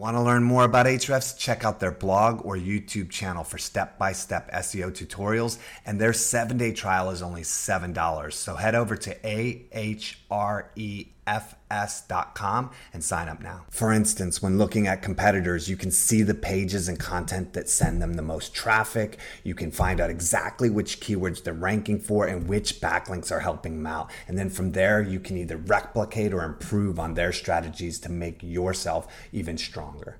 Want to learn more about Ahrefs? Check out their blog or YouTube channel for step by step SEO tutorials. And their seven day trial is only $7. So head over to ahrefs.com and sign up now. For instance, when looking at competitors, you can see the pages and content that send them the most traffic. You can find out exactly which keywords they're ranking for and which backlinks are helping them out. And then from there, you can either replicate or improve on their strategies to make yourself even stronger.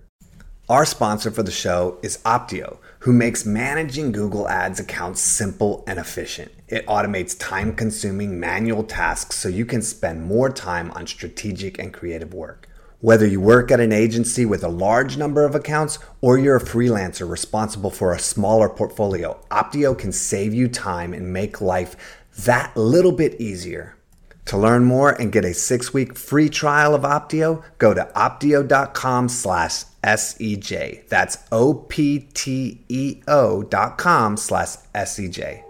Our sponsor for the show is Opteo, who makes managing Google Ads accounts simple and efficient. It automates time consuming manual tasks so you can spend more time on strategic and creative work. Whether you work at an agency with a large number of accounts or you're a freelancer responsible for a smaller portfolio, Opteo can save you time and make life that little bit easier. To learn more and get a six-week free trial of Opteo, go to opteo.com slash SEJ. That's O-P-T-E-O dot com slash S-E-J.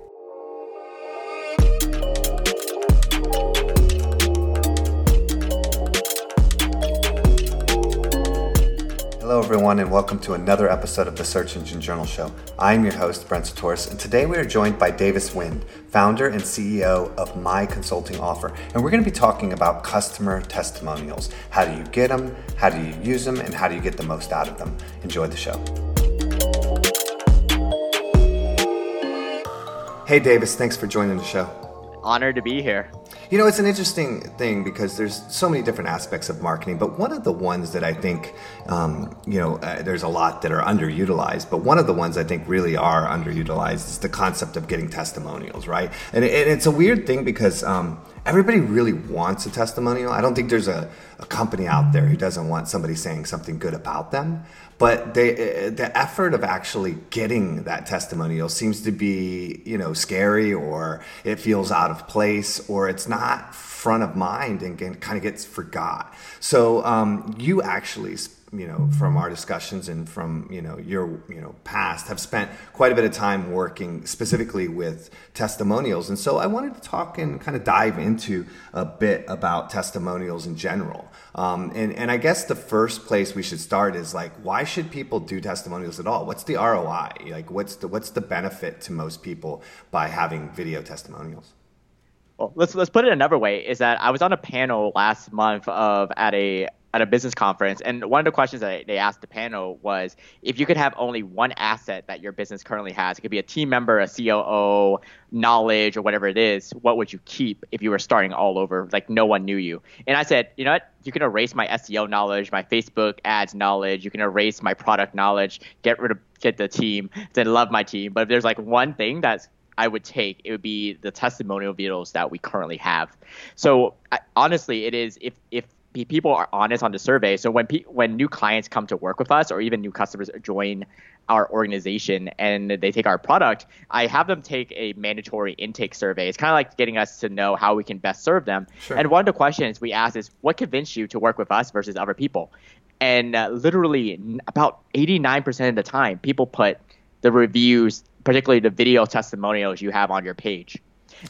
Everyone, and welcome to another episode of the Search Engine Journal Show. I'm your host, Brent Csutoras, and today we are joined by Davis Nguyen, founder and CEO of My Consulting Offer. And we're going to be talking about customer testimonials. How do you get them? How do you use them? And how do you get the most out of them? Enjoy the show. Hey, Davis, thanks for joining the show. Honored to be here. You know, it's an interesting thing because there's so many different aspects of marketing, but one of the ones that I think, um, you know, uh, there's a lot that are underutilized, but one of the ones I think really are underutilized is the concept of getting testimonials, right? And, it, it's a weird thing because um, everybody really wants a testimonial. I don't think there's a, a company out there who doesn't want somebody saying something good about them but they, uh, the effort of actually getting that testimonial seems to be you know scary or it feels out of place or it's not front of mind and kind of gets forgot so um, you actually you know from our discussions and from you know your you know past have spent quite a bit of time working specifically with testimonials. And so i wanted to talk and kind of dive into a bit about testimonials in general. Um, and, and i guess the first place we should start is like why should people do testimonials at all? What's the roi like what's the what's the benefit to most people by having video testimonials? Well, let's let's put it another way. Is that I was on a panel last month of at a at a business conference, and one of the questions that they asked the panel was if you could have only one asset that your business currently has, it could be a team member, a COO, knowledge, or whatever it is, what would you keep if you were starting all over, like no one knew you? And I said, you know what? You can erase my SEO knowledge, my Facebook ads knowledge, you can erase my product knowledge, get rid of get the team, then love my team. But if there's like one thing that's I would take, it would be the testimonial videos that we currently have. So I, honestly, it is if if people are honest on the survey. So when pe- when new clients come to work with us, or even new customers join our organization and they take our product, I have them take a mandatory intake survey. It's kind of like getting us to know how we can best serve them. Sure. And one of the questions we ask is, what convinced you to work with us versus other people? And uh, literally, about 89% of the time, people put the reviews, particularly the video testimonials you have on your page.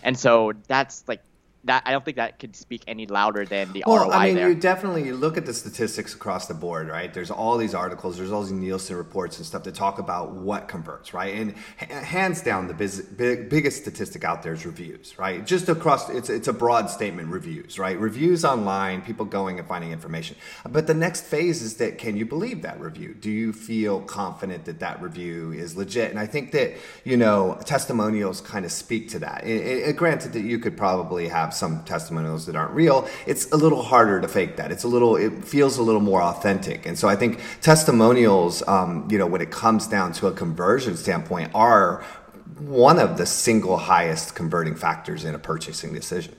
And so that's like that I don't think that could speak any louder than the well, ROI I mean, there. you definitely look at the statistics across the board, right? There's all these articles, there's all these Nielsen reports and stuff that talk about what converts, right? And hands down, the biz, big, biggest statistic out there is reviews, right? Just across, it's it's a broad statement, reviews, right? Reviews online, people going and finding information. But the next phase is that can you believe that review? Do you feel confident that that review is legit? And I think that you know testimonials kind of speak to that. It, it, granted that you could probably have have some testimonials that aren't real, it's a little harder to fake that. It's a little, it feels a little more authentic. And so I think testimonials, um, you know, when it comes down to a conversion standpoint, are one of the single highest converting factors in a purchasing decision.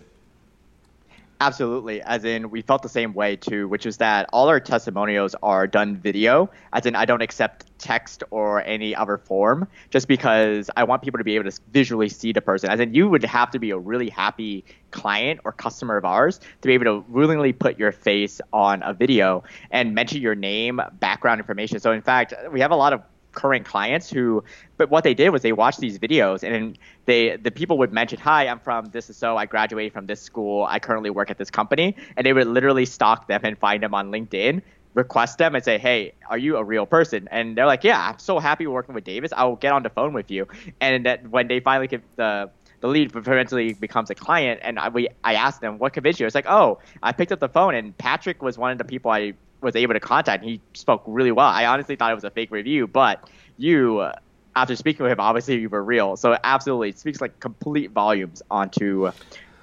Absolutely. As in, we felt the same way too, which is that all our testimonials are done video. As in, I don't accept text or any other form just because I want people to be able to visually see the person. As in, you would have to be a really happy client or customer of ours to be able to willingly put your face on a video and mention your name, background information. So, in fact, we have a lot of current clients who but what they did was they watched these videos and they the people would mention hi i'm from this is so i graduated from this school i currently work at this company and they would literally stalk them and find them on linkedin request them and say, "Hey, are you a real person?" And they're like, "Yeah, I'm so happy working with Davis. I will get on the phone with you." And that when they finally get the the lead eventually becomes a client, and I, we I asked them what convinced you. It's like, oh, I picked up the phone, and Patrick was one of the people I was able to contact. He spoke really well. I honestly thought it was a fake review, but you. Uh, after speaking with him, obviously you were real. So absolutely, it speaks like complete volumes onto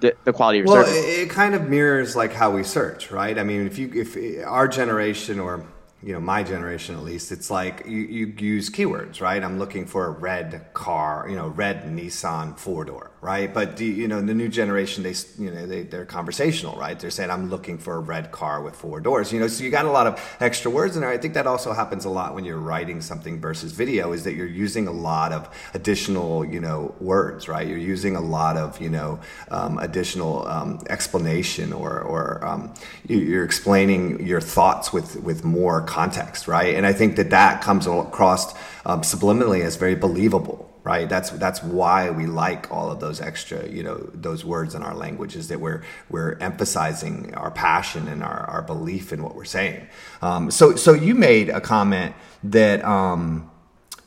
the, the quality of your well, service. it, it kind of mirrors like how we search, right? I mean, if you if our generation or you know my generation at least it's like you, you use keywords right? I'm looking for a red car you know red nissan four door right? But do, you know the new generation they you know they, they're conversational right? They're saying i'm looking for a red car with four doors you know? So you got a lot of extra words in there. I think that also happens a lot when you're writing something versus video is that you're using a lot of additional you know words right? You're using a lot of you know um, additional um, explanation or or um, you're explaining your thoughts with with more context, right? And I think that that comes across um, subliminally as very believable, right? That's that's why we like all of those extra, you know, those words in our language is that we're we're emphasizing our passion and our, our belief in what we're saying. Um, so so you made a comment that. Um,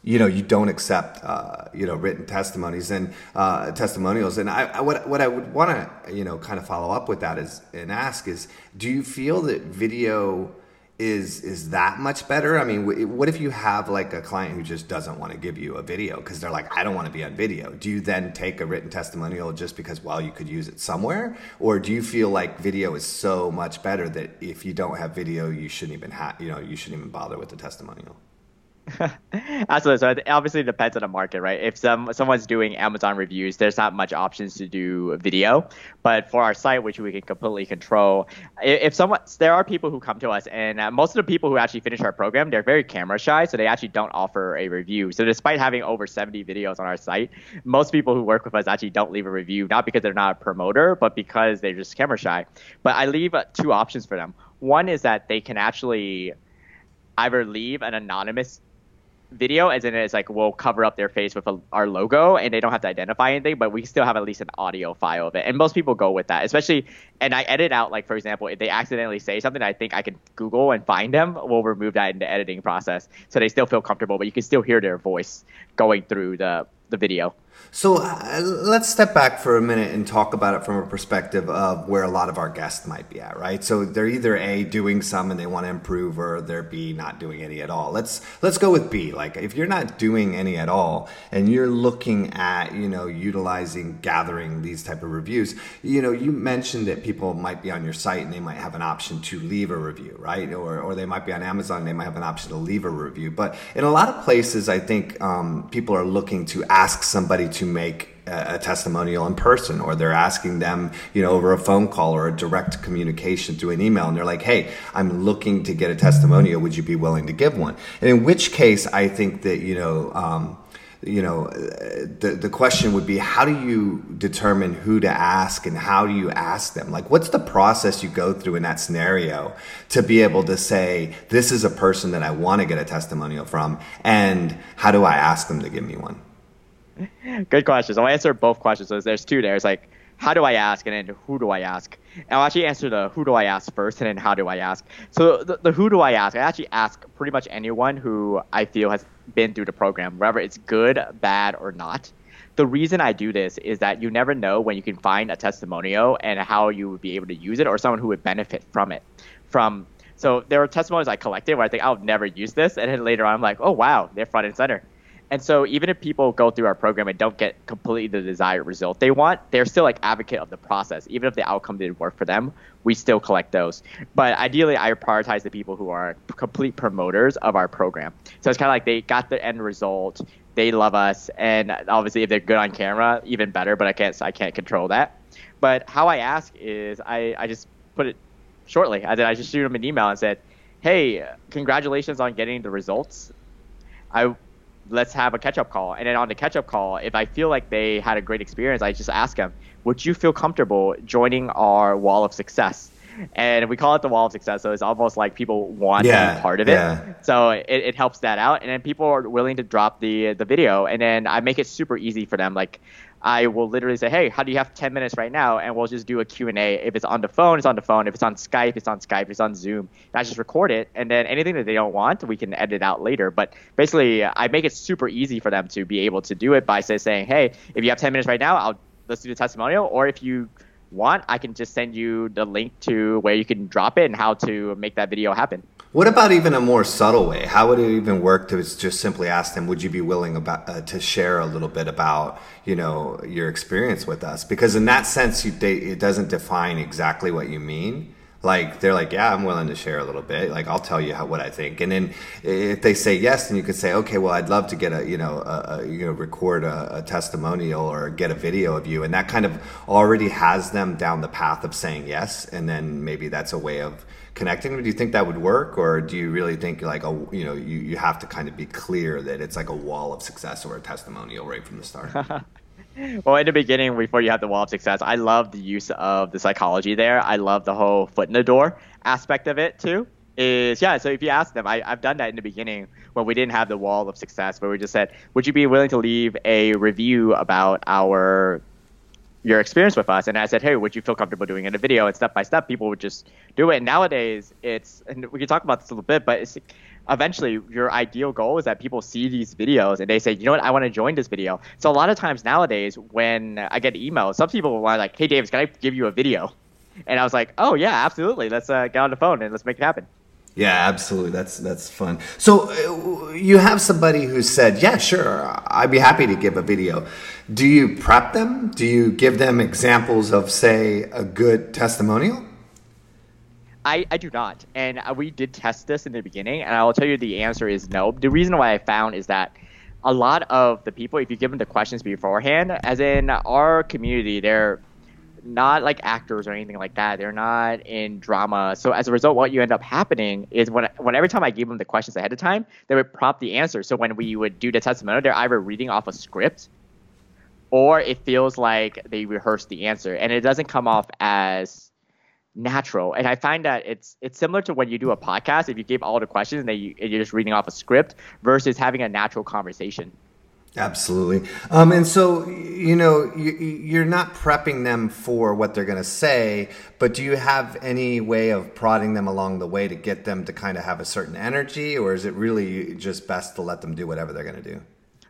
you know you don't accept uh, you know written testimonies and uh, testimonials and I, I, what what I would want to you know kind of follow up with that is and ask is do you feel that video is is that much better? I mean, what if you have like a client who just doesn't want to give you a video because they're like, I don't want to be on video. Do you then take a written testimonial just because well you could use it somewhere, or do you feel like video is so much better that if you don't have video, you shouldn't even have you know you shouldn't even bother with the testimonial? Absolutely. So it obviously depends on the market, right? If some someone's doing Amazon reviews, there's not much options to do video. But for our site, which we can completely control, if someone there are people who come to us, and uh, most of the people who actually finish our program, they're very camera shy, so they actually don't offer a review. So despite having over 70 videos on our site, most people who work with us actually don't leave a review, not because they're not a promoter, but because they're just camera shy. But I leave uh, two options for them. One is that they can actually either leave an anonymous video, as in it's like we'll cover up their face with a, our logo, and they don't have to identify anything, but we still have at least an audio file of it. And most people go with that, especially. And I edit out, like for example, if they accidentally say something, I think I can Google and find them. We'll remove that in the editing process, so they still feel comfortable, but you can still hear their voice going through the the video. So uh, let's step back for a minute and talk about it from a perspective of where a lot of our guests might be at, right? So they're either A doing some and they want to improve or they're B not doing any at all. Let's let's go with B. Like if you're not doing any at all and you're looking at, you know, utilizing gathering these type of reviews, you know, you mentioned that people might be on your site and they might have an option to leave a review, right? Or or they might be on Amazon and they might have an option to leave a review. But in a lot of places I think um, people are looking to ask somebody to make a testimonial in person or they're asking them you know over a phone call or a direct communication through an email and they're like hey i'm looking to get a testimonial. Would you be willing to give one? And in which case i think that you know um, you know the the question would be how do you determine who to ask and how do you ask them? Like what's the process you go through in that scenario to be able to say this is a person that I want to get a testimonial from and how do I ask them to give me one Good questions. I'll answer both questions. So there's two there. It's like, how do I ask, and then who do I ask? And I'll actually answer the who do I ask first, and then how do I ask. So the, the who do I ask? I actually ask pretty much anyone who I feel has been through the program, whether it's good, bad, or not. The reason I do this is that you never know when you can find a testimonial and how you would be able to use it, or someone who would benefit from it. From so there are testimonials I collected where I think I'll never use this, and then later on I'm like, oh wow, they're front and center. And so even if people go through our program and don't get completely the desired result they want, they're still like advocate of the process. Even if the outcome didn't work for them, we still collect those. But ideally, I prioritize the people who are complete promoters of our program. So it's kind of like they got the end result, they love us, and obviously if they're good on camera, even better. But I can't I can't control that. But how I ask is I, I just put it shortly. I did I just shoot them an email and said, "Hey, congratulations on getting the results. I let's have a catch up call. And then on the catch up call, if I feel like they had a great experience, I just ask them, would you feel comfortable joining our wall of success? And we call it the wall of success. So it's almost like people want yeah, to be part of yeah. it. So it, it helps that out. And then people are willing to drop the the video. And then I make it super easy for them. Like I will literally say, "Hey, how do you have 10 minutes right now?" And we'll just do a Q&A. If it's on the phone, it's on the phone. If it's on Skype, it's on Skype. If it's on Zoom. And I just record it, and then anything that they don't want, we can edit out later. But basically, I make it super easy for them to be able to do it by say, saying, "Hey, if you have 10 minutes right now, I'll let's do the testimonial." Or if you want, I can just send you the link to where you can drop it and how to make that video happen. What about even a more subtle way? How would it even work to just simply ask them, "Would you be willing about uh, to share a little bit about you know your experience with us?" Because in that sense, you, they, it doesn't define exactly what you mean. Like they're like, "Yeah, I'm willing to share a little bit. Like I'll tell you how, what I think." And then if they say yes, then you could say, "Okay, well, I'd love to get a you know a, a, you know record a, a testimonial or get a video of you," and that kind of already has them down the path of saying yes. And then maybe that's a way of connecting? Do you think that would work, or do you really think like a you know you, you have to kind of be clear that it's like a wall of success or a testimonial right from the start? well, in the beginning, before you have the wall of success, I love the use of the psychology there. I love the whole foot in the door aspect of it too. Is yeah. So if you ask them, I, I've done that in the beginning when we didn't have the wall of success, where we just said, "Would you be willing to leave a review about our your experience with us and I said, hey, would you feel comfortable doing it in a video? And step by step, people would just do it. And nowadays, it's and we can talk about this a little bit, but it's eventually your ideal goal is that people see these videos and they say, you know what, I want to join this video. So a lot of times nowadays, when I get emails, some people are like, hey, Davis, can I give you a video? And I was like, oh yeah, absolutely. Let's uh, get on the phone and let's make it happen. Yeah, absolutely. That's that's fun. So uh, you have somebody who said, "Yeah, sure, I'd be happy to give a video." Do you prep them? Do you give them examples of, say, a good testimonial? I, I do not. And uh, we did test this in the beginning, and I will tell you the answer is no. The reason why I found is that a lot of the people, if you give them the questions beforehand, as in our community, they're not like actors or anything like that. They're not in drama. So as a result, what you end up happening is when, when every time I gave them the questions ahead of time, they would prompt the answer. So when we would do the testimonial, they're either reading off a script or it feels like they rehearsed the answer and it doesn't come off as natural. And I find that it's it's similar to when you do a podcast. If you give all the questions and, and you're just reading off a script versus having a natural conversation. Absolutely. Um, and so, you know, you, are not prepping them for what they're going to say, but do you have any way of prodding them along the way to get them to kind of have a certain energy, or is it really just best to let them do whatever they're going to do?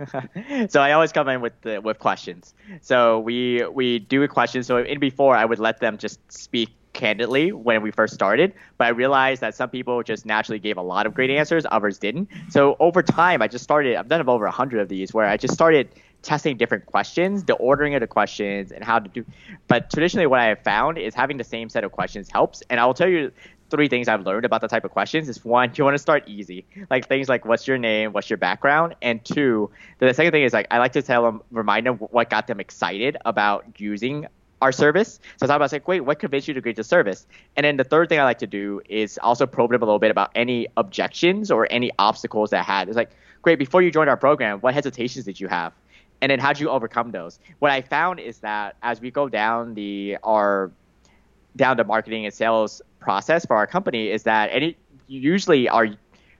so I always come in with the, with questions. So we we do a question. So in before I would let them just speak candidly when we first started, but I realized that some people just naturally gave a lot of great answers, others didn't. So over time, I just started, I've done over 100 of these where I just started testing different questions, the ordering of the questions, and how to do. But traditionally, what I have found is having the same set of questions helps. And I will tell you three things I've learned about the type of questions is one, you want to start easy, like things like what's your name, what's your background, and two, the second thing is like I like to tell them, remind them what got them excited about using our service. So I about like, wait, what convinced you to create the service? And then the third thing I like to do is also probe them a little bit about any objections or any obstacles that had. It's like, great, before you joined our program, what hesitations did you have? And then how did you overcome those? What I found is that as we go down the our down the marketing and sales process for our company, is that any usually our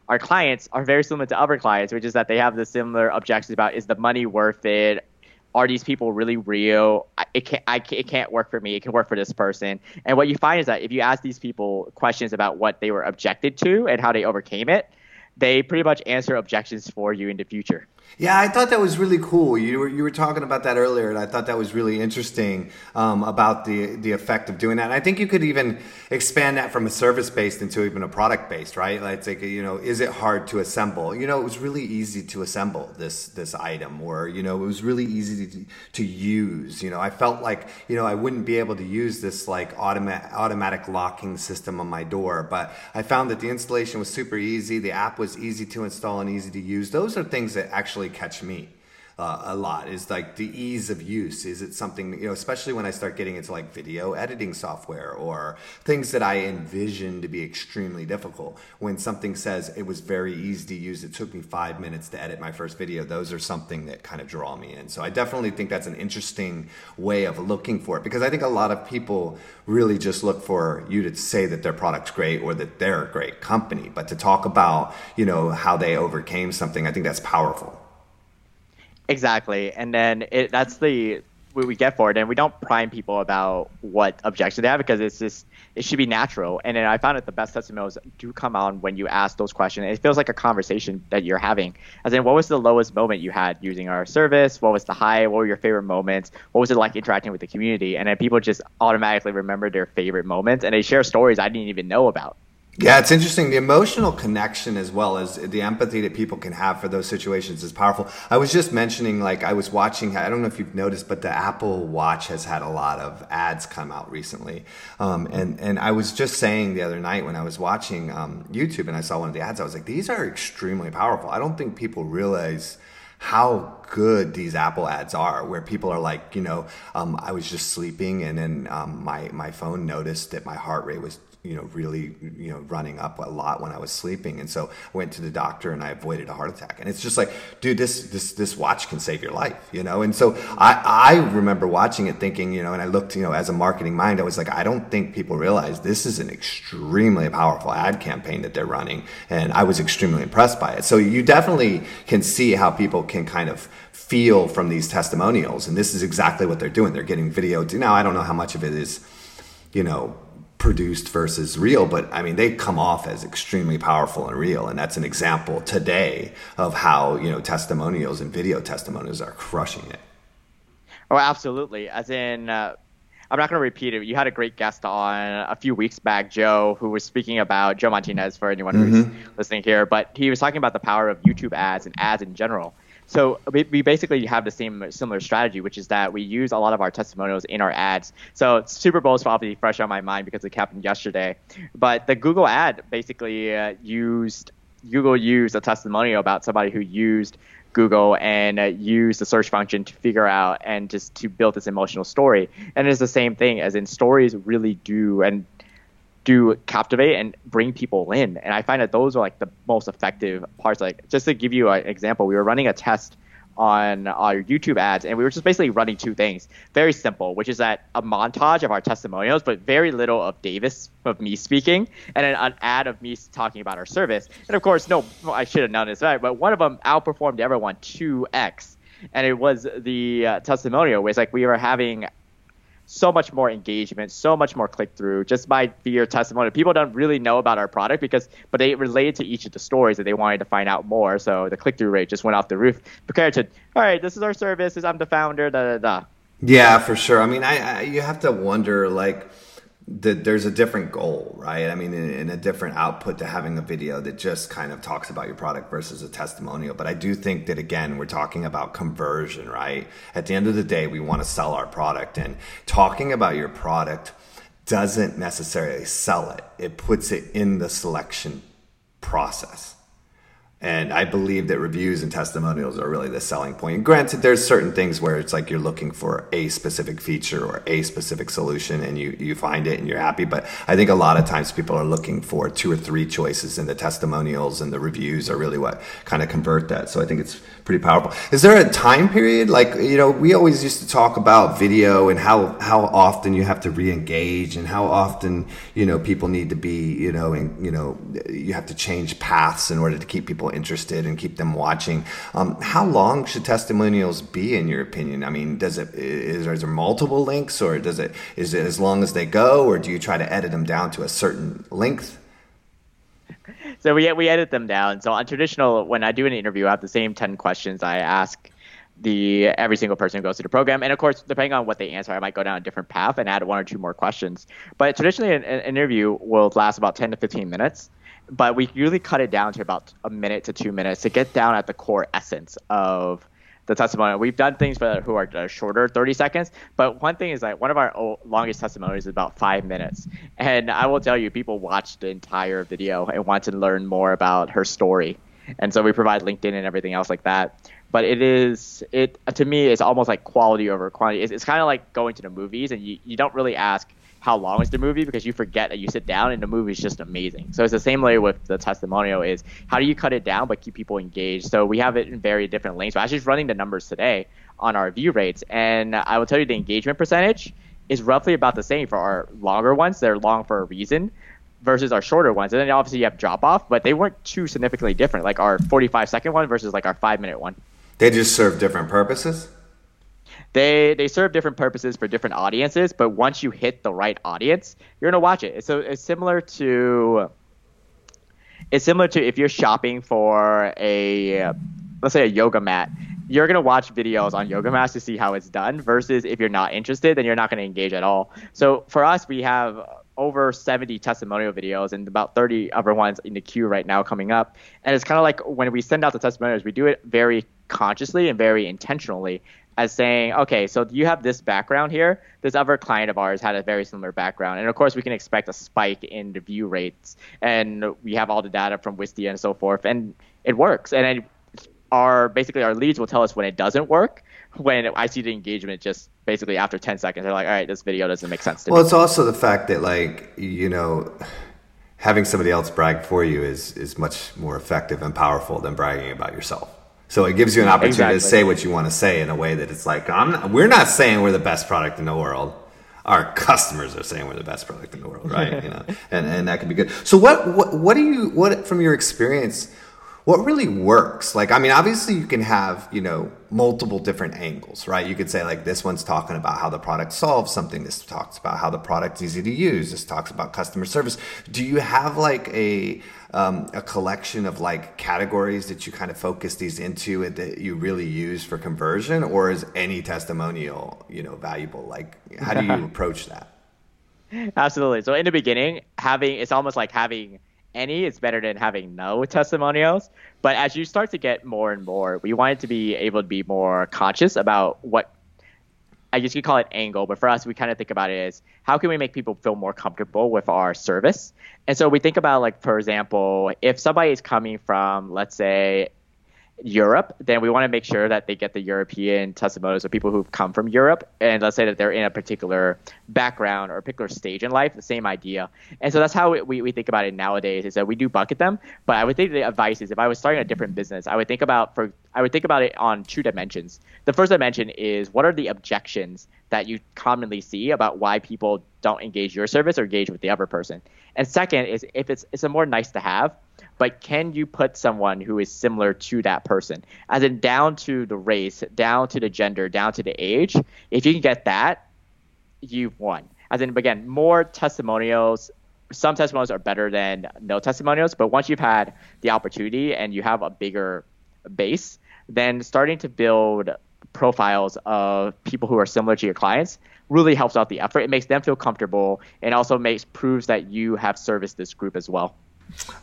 our clients are very similar to other clients, which is that they have the similar objections about is the money worth it? Are these people really real? It can't, I, it can't work for me. It can work for this person. And what you find is that if you ask these people questions about what they were objected to and how they overcame it, they pretty much answer objections for you in the future. Yeah, I thought that was really cool. You were you were talking about that earlier, and I thought that was really interesting um, about the the effect of doing that. And I think you could even expand that from a service based into even a product based, right? Like, like you know, is it hard to assemble? You know, it was really easy to assemble this this item, or you know, it was really easy to, to use. You know, I felt like you know I wouldn't be able to use this like automatic automatic locking system on my door, but I found that the installation was super easy. The app was easy to install and easy to use. Those are things that actually actually catch me uh, a lot is like the ease of use. Is it something, you know, especially when I start getting into like video editing software or things that I envision to be extremely difficult. When something says it was very easy to use, it took me five minutes to edit my first video, those are something that kind of draw me in. So I definitely think that's an interesting way of looking for it because I think a lot of people really just look for you to say that their product's great or that they're a great company, but to talk about, you know, how they overcame something, I think that's powerful. Exactly, and then it, that's the what we get for it, and we don't prime people about what objection they have because it's just it should be natural. And then I found that the best testimonials do come on when you ask those questions. It feels like a conversation that you're having. As in, what was the lowest moment you had using our service? What was the high? What were your favorite moments? What was it like interacting with the community? And then people just automatically remember their favorite moments, and they share stories I didn't even know about. Yeah, it's interesting. The emotional connection as well as the empathy that people can have for those situations is powerful. I was just mentioning, like, I was watching, I don't know if you've noticed, but the Apple Watch has had a lot of ads come out recently. Um, and, and I was just saying the other night when I was watching um, YouTube and I saw one of the ads, I was like, these are extremely powerful. I don't think people realize how good these Apple ads are, where people are like, you know, um, I was just sleeping and then um, my, my phone noticed that my heart rate was you know, really, you know, running up a lot when I was sleeping. And so I went to the doctor and I avoided a heart attack. And it's just like, dude, this, this, this watch can save your life, you know? And so I, I remember watching it thinking, you know, and I looked, you know, as a marketing mind, I was like, I don't think people realize this is an extremely powerful ad campaign that they're running. And I was extremely impressed by it. So you definitely can see how people can kind of feel from these testimonials. And this is exactly what they're doing. They're getting video. Now, I don't know how much of it is, you know, produced versus real, but I mean, they come off as extremely powerful and real. And that's an example today of how, you know, testimonials and video testimonials are crushing it. Oh, absolutely. As in, uh, I'm not going to repeat it. You had a great guest on a few weeks back, Joe, who was speaking about Joe Martinez for anyone mm-hmm. who's listening here, but he was talking about the power of YouTube ads and ads in general. So we, we basically have the same similar strategy, which is that we use a lot of our testimonials in our ads. So Super Bowl is probably fresh on my mind because it happened yesterday. But the Google ad basically uh, used Google used a testimonial about somebody who used Google and uh, used the search function to figure out and just to build this emotional story. And it's the same thing as in stories really do and do captivate and bring people in. And I find that those are like the most effective parts. Like just to give you an example, we were running a test on our YouTube ads, and we were just basically running two things. Very simple, which is that a montage of our testimonials, but very little of Davis of me speaking, and then an ad of me talking about our service. And of course, no, I should have known this, right? But one of them outperformed everyone 2x, and it was the uh, testimonial. Where it's like we were having so much more engagement, so much more click through just by via testimony. People don't really know about our product because, but they related to each of the stories that they wanted to find out more. So the click through rate just went off the roof compared to, all right, this is our service, I'm the founder, da da da. Yeah, for sure. I mean, I, I you have to wonder like that there's a different goal, right? I mean, and a different output to having a video that just kind of talks about your product versus a testimonial. But I do think that again, we're talking about conversion, right? At the end of the day, we want to sell our product, and talking about your product doesn't necessarily sell it. It puts it in the selection process. And I believe that reviews and testimonials are really the selling point. And granted, there's certain things where it's like you're looking for a specific feature or a specific solution and you, you find it and you're happy. But I think a lot of times people are looking for two or three choices and the testimonials and the reviews are really what kind of convert that. So I think it's pretty powerful. Is there a time period? Like, you know, we always used to talk about video and how, how often you have to re-engage and how often, you know, people need to be, you know, and, you know, you have to change paths in order to keep people interested and keep them watching. Um, how long should testimonials be, in your opinion? I mean, does it is there, multiple links, or does it is it as long as they go, or do you try to edit them down to a certain length? So we we edit them down. So on traditional, when I do an interview, I have the same ten questions I ask the every single person who goes through the program. And of course, depending on what they answer, I might go down a different path and add one or two more questions. But traditionally, an, an interview will last about 10 to 15 minutes but we usually cut it down to about a minute to two minutes to get down at the core essence of the testimonial. We've done things for who are uh, shorter, 30 seconds, but one thing is that one of our longest testimonies is about five minutes. And I will tell you, people watch the entire video and want to learn more about her story. And so we provide LinkedIn and everything else like that. But it is, it to me, it's almost like quality over quantity. It's, it's kind of like going to the movies and you, you don't really ask, how long is the movie because you forget that you sit down and the movie is just amazing. So it's the same way with the testimonial is how do you cut it down but keep people engaged? So we have it in very different lengths. We're actually running the numbers today on our view rates, and I will tell you the engagement percentage is roughly about the same for our longer ones. They're long for a reason versus our shorter ones. And then obviously you have drop off, but they weren't too significantly different, like our 45 second one versus like our five minute one. They just serve different purposes? They they serve different purposes for different audiences, but once you hit the right audience, you're gonna watch it. So it's similar to it's similar to if you're shopping for a let's say a yoga mat you're going to watch videos on yoga mats to see how it's done versus if you're not interested then you're not going to engage at all. So for us we have over 70 testimonial videos and about 30 other ones in the queue right now coming up. And it's kind of like when we send out the testimonials we do it very consciously and very intentionally as saying, okay, so you have this background here. This other client of ours had a very similar background. And of course, we can expect a spike in the view rates. And we have all the data from Wistia and so forth. And it works. And it, our basically our leads will tell us when it doesn't work. When I see the engagement just basically after 10 seconds, they're like, all right, this video doesn't make sense to well, me. Well, it's also the fact that, like, you know, having somebody else brag for you is, is much more effective and powerful than bragging about yourself. So it gives you an opportunity exactly. to say what you want to say in a way that it's like, not, we're not saying we're the best product in the world. Our customers are saying we're the best product in the world, right? you know, and, and that can be good. So what, what, what do you, what from your experience, what really works like i mean obviously you can have you know multiple different angles right? You could say like this one's talking about how the product solves something. This talks about how the product's easy to use. This talks about customer service. Do you have like a um, a collection of like categories that you kind of focus these into and that you really use for conversion or is any testimonial you know valuable? Like how do you approach that? Absolutely. So in the beginning having it's almost like having any is better than having no testimonials. But as you start to get more and more, we wanted to be able to be more conscious about what I guess you call it angle, but for us, we kind of think about it as how can we make people feel more comfortable with our service? And so we think about, like, for example, if somebody is coming from, let's say, Europe, then we want to make sure that they get the European testimonials of people who've come from Europe. And let's say that they're in a particular background or a particular stage in life, the same idea. And so that's how we, we think about it nowadays is that we do bucket them. But I would think the advice is if I was starting a different business, I would think about for I would think about it on two dimensions. The first dimension is what are the objections that you commonly see about why people don't engage your service or engage with the other person. And second is if it's it's a more nice to have but can you put someone who is similar to that person, as in down to the race, down to the gender, down to the age? If you can get that, you've won. As in, again, more testimonials. Some testimonials are better than no testimonials, but once you've had the opportunity and you have a bigger base, then starting to build profiles of people who are similar to your clients really helps out the effort. It makes them feel comfortable and also makes proves that you have serviced this group as well.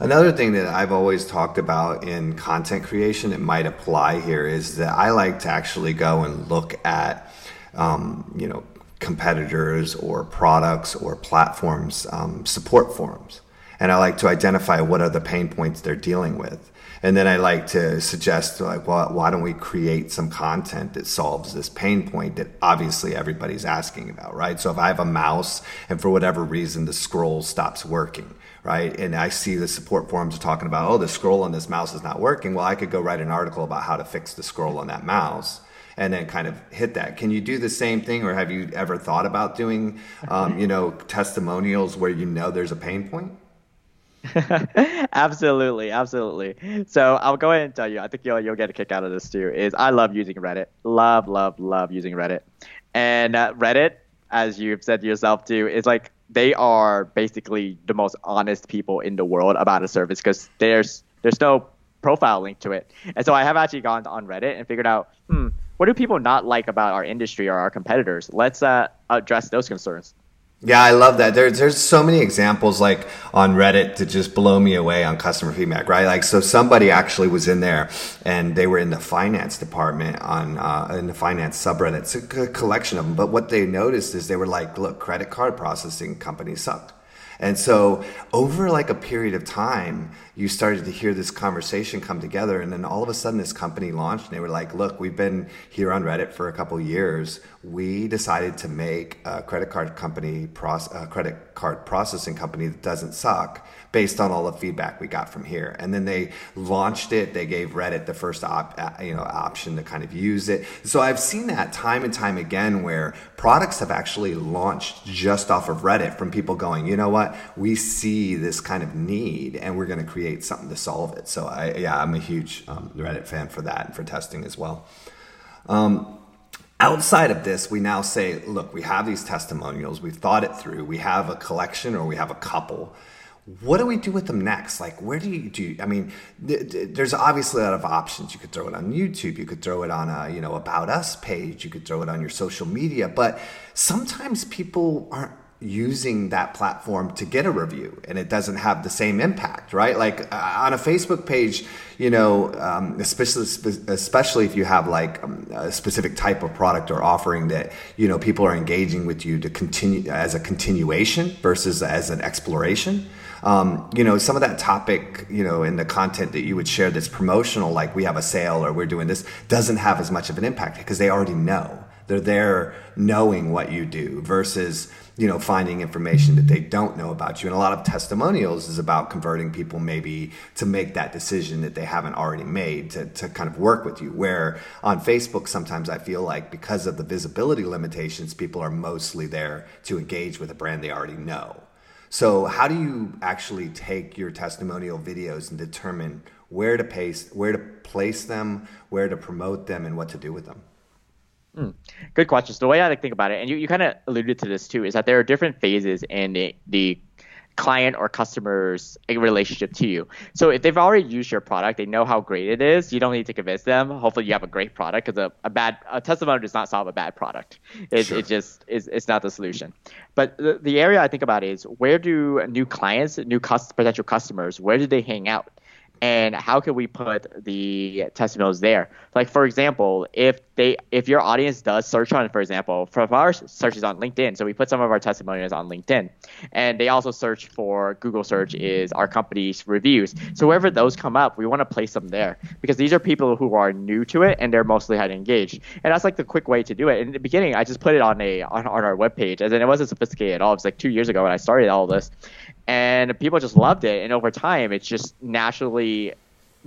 Another thing that I've always talked about in content creation, it might apply here, is that I like to actually go and look at, um, you know, competitors or products or platforms um, support forums. And I like to identify what are the pain points they're dealing with. And then I like to suggest, like, well, why don't we create some content that solves this pain point that obviously everybody's asking about, right? So if I have a mouse and for whatever reason the scroll stops working, right? And I see the support forums talking about, oh, the scroll on this mouse is not working. Well, I could go write an article about how to fix the scroll on that mouse and then kind of hit that. Can you do the same thing, or have you ever thought about doing, um, you know, testimonials where you know there's a pain point? absolutely, absolutely. So I'll go ahead and tell you. I think you'll you'll get a kick out of this too. Is I love using Reddit. Love, love, love using Reddit. And uh, Reddit, as you've said yourself too, is like they are basically the most honest people in the world about a service because there's there's no profile link to it. And so I have actually gone on Reddit and figured out, hmm, what do people not like about our industry or our competitors? Let's uh, address those concerns. Yeah, I love that. There's there's so many examples like on Reddit to just blow me away on customer feedback, right? Like so somebody actually was in there and they were in the finance department on uh, in the finance subreddit. It's a collection of them, but what they noticed is they were like, look, credit card processing companies suck. And so over like a period of time, you started to hear this conversation come together. And then all of a sudden this company launched and they were like, look, we've been here on Reddit for a couple years. We decided to make a credit card company, a credit card processing company that doesn't suck based on all the feedback we got from here. And then they launched it. They gave Reddit the first op, uh, you know option to kind of use it. So I've seen that time and time again where products have actually launched just off of Reddit from people going, you know what, we see this kind of need and we're going to create something to solve it. So I yeah, I'm a huge um, Reddit fan for that and for testing as well. Um, outside of this, we now say, look, we have these testimonials, we've thought it through, we have a collection or we have a couple. What do we do with them next? Like, where do you do? I mean, th- th- there's obviously a lot of options. You could throw it on YouTube. You could throw it on a, you know, about us page. You could throw it on your social media. But sometimes people aren't using that platform to get a review and it doesn't have the same impact right like uh, on a facebook page you know um, especially especially if you have like um, a specific type of product or offering that you know people are engaging with you to continue as a continuation versus as an exploration um, you know some of that topic you know in the content that you would share that's promotional like we have a sale or we're doing this doesn't have as much of an impact because they already know. They're there knowing what you do versus you know finding information that they don't know about you. And a lot of testimonials is about converting people maybe to make that decision that they haven't already made to, to kind of work with you. Where on facebook sometimes i feel like because of the visibility limitations people are mostly there to engage with a brand they already know so how do you actually take your testimonial videos and determine where to paste where to place them where to promote them and what to do with them Mm, good question. So the way I think about it, and you, you kind of alluded to this too, is that there are different phases in the, the client or customer's relationship to you. So if they've already used your product, they know how great it is. You don't need to convince them. Hopefully, you have a great product because a, a bad a testimonial does not solve a bad product. It, sure. it just is it's not the solution. But the, the area I think about is where do new clients, new cus- potential customers, where do they hang out? And how can we put the testimonials there? Like for example if they if your audience does search on for example from our searches on linkedin so we put some of our testimonials on linkedin and they also search for google search is our company's reviews. So wherever those come up we want to place them there because these are people who are new to it and they're mostly highly engaged. And that's like the quick way to do it. In the beginning i just put it on a on, on our webpage and then it wasn't sophisticated at all. It was like two years ago when i started all this and people just loved it. And over time, it's just naturally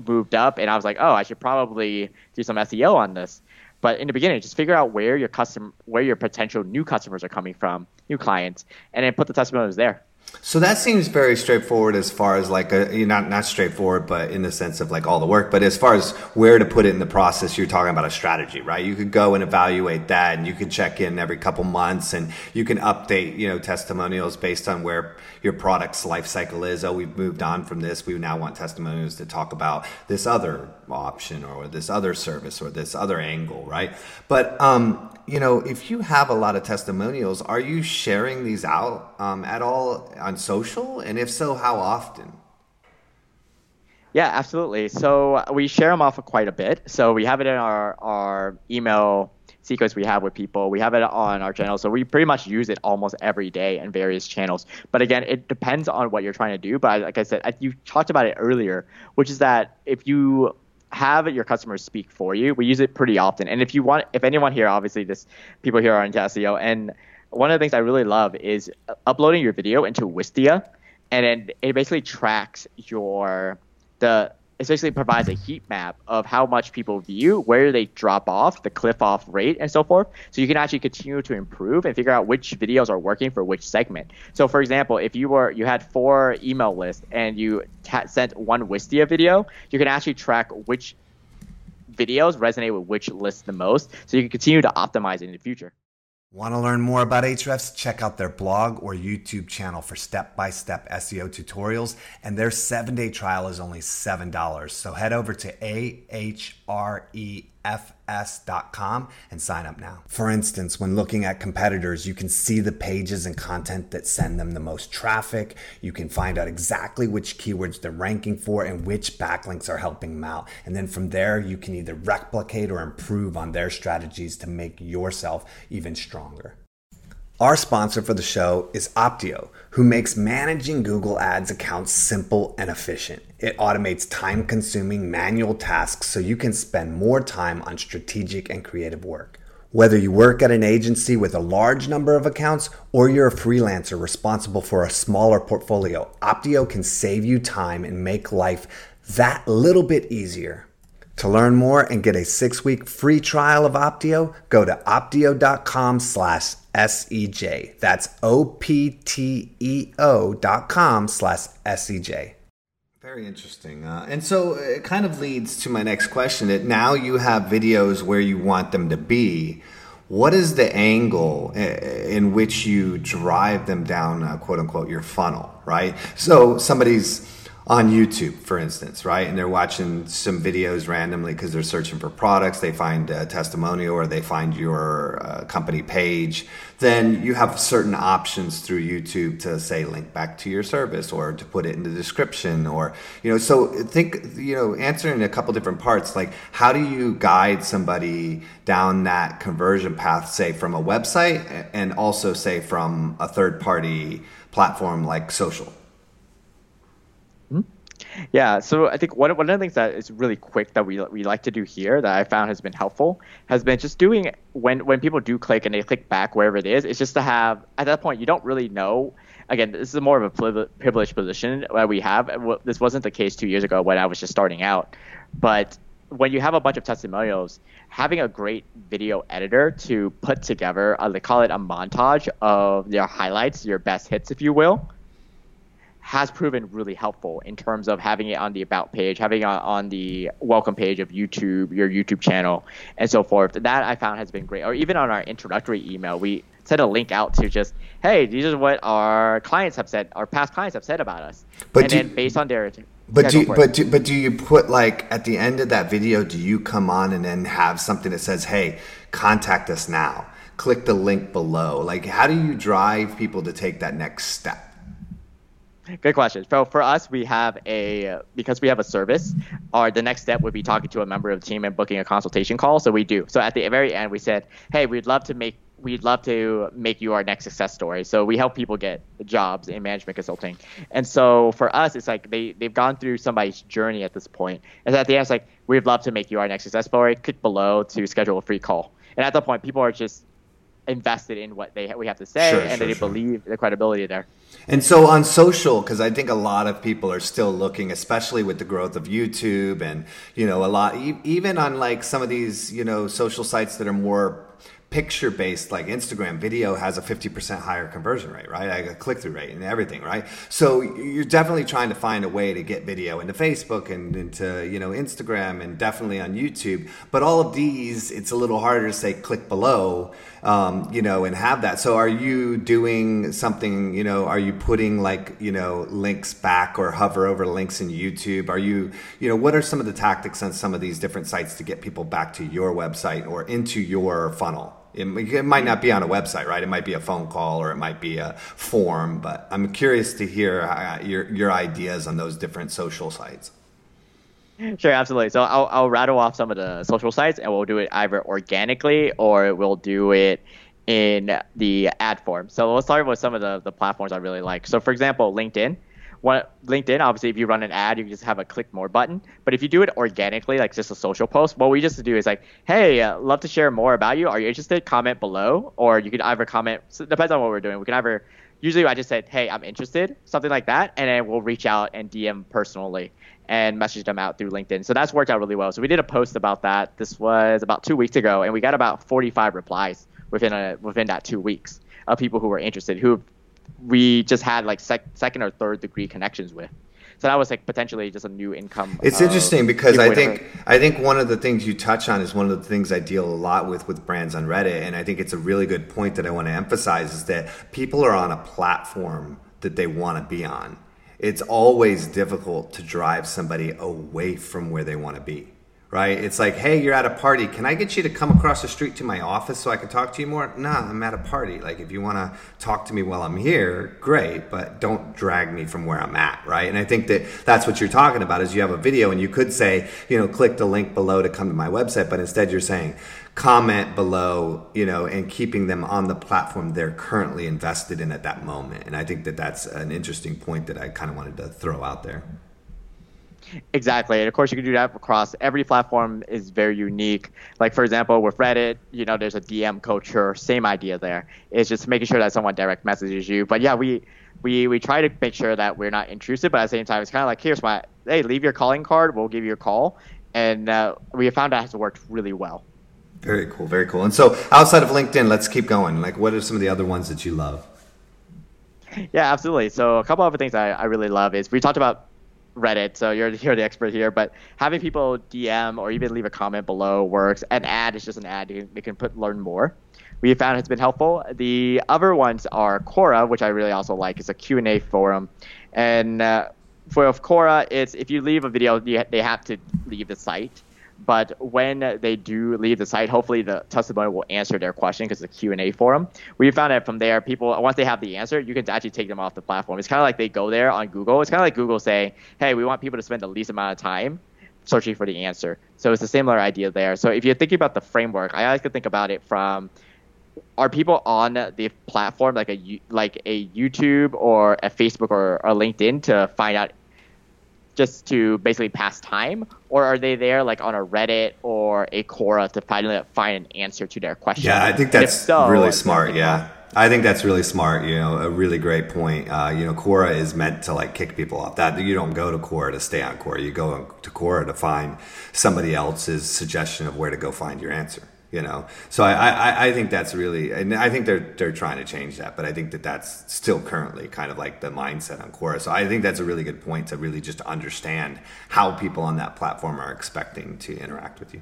moved up. And I was like, oh, I should probably do some SEO on this. But in the beginning, just figure out where your custom, where your potential new customers are coming from, new clients, and then put the testimonials there. So that seems very straightforward as far as like a not not straightforward, but in the sense of like all the work. But as far as where to put it in the process, you're talking about a strategy, right? You could go and evaluate that, and you can check in every couple months, and you can update you know testimonials based on where your product's life cycle is. Oh, we've moved on from this. We now want testimonials to talk about this other option or this other service or this other angle, right? But um, you know, if you have a lot of testimonials, are you sharing these out um, at all on social? And if so, how often? Yeah, absolutely. So we share them off quite a bit. So we have it in our, our email sequence we have with people. We have it on our channel. So we pretty much use it almost every day in various channels. But again, it depends on what you're trying to do. But like I said, you talked about it earlier, which is that if you have your customers speak for you. We use it pretty often. And if you want, if anyone here, obviously, this people here are into SEO, and one of the things I really love is uploading your video into Wistia, and then it basically tracks your the essentially provides a heat map of how much people view, where they drop off, the cliff off rate, and so forth. So you can actually continue to improve and figure out which videos are working for which segment. So for example, if you were you had four email lists and you t- sent one Wistia video, you can actually track which videos resonate with which list the most. So you can continue to optimize in the future. Want to learn more about Ahrefs? Check out their blog or YouTube channel for step by step SEO tutorials. And their seven day trial is only $7. So head over to ahrefs.com and sign up now. For instance, when looking at competitors, you can see the pages and content that send them the most traffic. You can find out exactly which keywords they're ranking for and which backlinks are helping them out. And then from there, you can either replicate or improve on their strategies to make yourself even stronger. Our sponsor for the show is Opteo, who makes managing Google Ads accounts simple and efficient. It automates time consuming manual tasks so you can spend more time on strategic and creative work. Whether you work at an agency with a large number of accounts or you're a freelancer responsible for a smaller portfolio, Opteo can save you time and make life that little bit easier. To learn more and get a six-week free trial of Opteo, go to opteo.com slash SEJ. That's O-P-T-E-O dot com slash S-E-J. Very interesting. Uh, and so it kind of leads to my next question that now you have videos where you want them to be. what is the angle in which you drive them down, uh, quote unquote, your funnel, right? So somebody's on YouTube, for instance, right? And they're watching some videos randomly because they're searching for products. They find a testimonial or they find your uh, company page. Then you have certain options through YouTube to say link back to your service or to put it in the description or, you know, so think, you know, answering a couple different parts like how do you guide somebody down that conversion path, say from a website and also say from a third party platform like social? Yeah, so I think one, one of the things that is really quick that we, we like to do here that I found has been helpful has been just doing when when people do click and they click back wherever it is, it's just to have at that point you don't really know. Again, this is more of a privileged position that we have. This wasn't the case two years ago when I was just starting out, but when you have a bunch of testimonials, having a great video editor to put together, uh, they call it a montage of your highlights, your best hits, if you will has proven really helpful in terms of having it on the about page, having it on the welcome page of YouTube, your YouTube channel, and so forth. That I found has been great. Or even on our introductory email, we sent a link out to just, hey, these are what our clients have said, our past clients have said about us, but and then based on their but do, but do, but do you put like at the end of that video? Do you come on and then have something that says, "Hey, contact us now. Click the link below." Like, how do you drive people to take that next step? Good question. So for us, we have a because we have a service. Our the next step would be talking to a member of the team and booking a consultation call. So we do. So at the very end, we said, "Hey, we'd love to make we'd love to make you our next success story." So we help people get jobs in management consulting. And so for us, it's like they they've gone through somebody's journey at this point. And at the end, it's like we'd love to make you our next success story. Click below to schedule a free call. And at that point, people are just invested in what they we have to say sure, and sure, they sure. believe the credibility there. And so on social, because I think a lot of people are still looking, especially with the growth of YouTube and you know a lot, even on like some of these you know social sites that are more picture based like Instagram video has a 50% higher conversion rate, right? Like a click through rate and everything, right? So you're definitely trying to find a way to get video into Facebook and into, you know, Instagram and definitely on YouTube. But all of these, it's a little harder to say click below, um, you know, and have that. So are you doing something, you know, are you putting like, you know, links back or hover over links in YouTube? Are you, you know, what are some of the tactics on some of these different sites to get people back to your website or into your funnel? It, it, might not be on a website, right? It might be a phone call or it might be a form, but I'm curious to hear uh, your, your ideas on those different social sites. Sure, absolutely. So I'll, I'll rattle off some of the social sites and we'll do it either organically or we'll do it in the ad form. So let's start with some of the, the platforms I really like. So, for example, LinkedIn what LinkedIn, obviously, if you run an ad, you just have a click more button. But if you do it organically, like just a social post, what we just do is like, hey, uh, love to share more about you. Are you interested? Comment below, or you can either comment. So depends on what we're doing. We can either usually I just said, hey, I'm interested, something like that, and then we'll reach out and DM personally and message them out through LinkedIn. So that's worked out really well. So we did a post about that. This was about two weeks ago, and we got about 45 replies within a within that two weeks of people who were interested who we just had like sec- second or third degree connections with. So that was like potentially just a new income. It's uh, interesting because I think I think one of the things you touch on is one of the things I deal a lot with with brands on Reddit, and I think it's a really good point that I want to emphasize is that people are on a platform that they want to be on. It's always difficult to drive somebody away from where they want to be right? It's like, hey, you're at a party. Can I get you to come across the street to my office so I can talk to you more? Nah, I'm at a party. Like, if you want to talk to me while I'm here, great, but don't drag me from where I'm at, right? And I think that that's what you're talking about is you have a video and you could say, you know, click the link below to come to my website, but instead you're saying, comment below, you know, and keeping them on the platform they're currently invested in at that moment. And I think that that's an interesting point that I kind of wanted to throw out there. Exactly. And of course, you can do that across every platform is very unique. Like, for example, with Reddit, you know, there's a DM culture, same idea there. It's just making sure that someone direct messages you. But yeah, we, we, we try to make sure that we're not intrusive, but at the same time, it's kind of like, here's my, hey, leave your calling card, we'll give you a call. And uh, we found that has worked really well. Very cool, very cool. And so outside of LinkedIn, let's keep going. Like, what are some of the other ones that you love? Yeah, absolutely. So a couple other things I, I really love is we talked about Reddit, so you're you're the expert here. But having people DM or even leave a comment below works. An ad is just an ad. You can, put learn more. We found has been helpful. The other ones are Quora, which I really also like. It's a Q&A forum, and uh, for Quora, it's if you leave a video, they have to leave the site. But when they do leave the site, hopefully the testimonial will answer their question because it's a Q&A forum. We found that from there, people once they have the answer, you can actually take them off the platform. It's kind of like they go there on Google. It's kind of like Google saying, "Hey, we want people to spend the least amount of time searching for the answer." So it's a similar idea there. So if you're thinking about the framework, I like to think about it from are people on the platform like a like a YouTube or a Facebook or a LinkedIn to find out just to basically pass time, or are they there like on a Reddit or a Quora to finally find an answer to their question? Yeah, I think that's so, really smart. Yeah. I think that's really smart. You know, a really great point. Uh, you know, Quora is meant to like kick people off. That you don't go to Quora to stay on Quora. You go to Quora to find somebody else's suggestion of where to go find your answer you know so I, I i think that's really and i think they're they're trying to change that but i think that that's still currently kind of like the mindset on quora so i think that's a really good point to really just understand how people on that platform are expecting to interact with you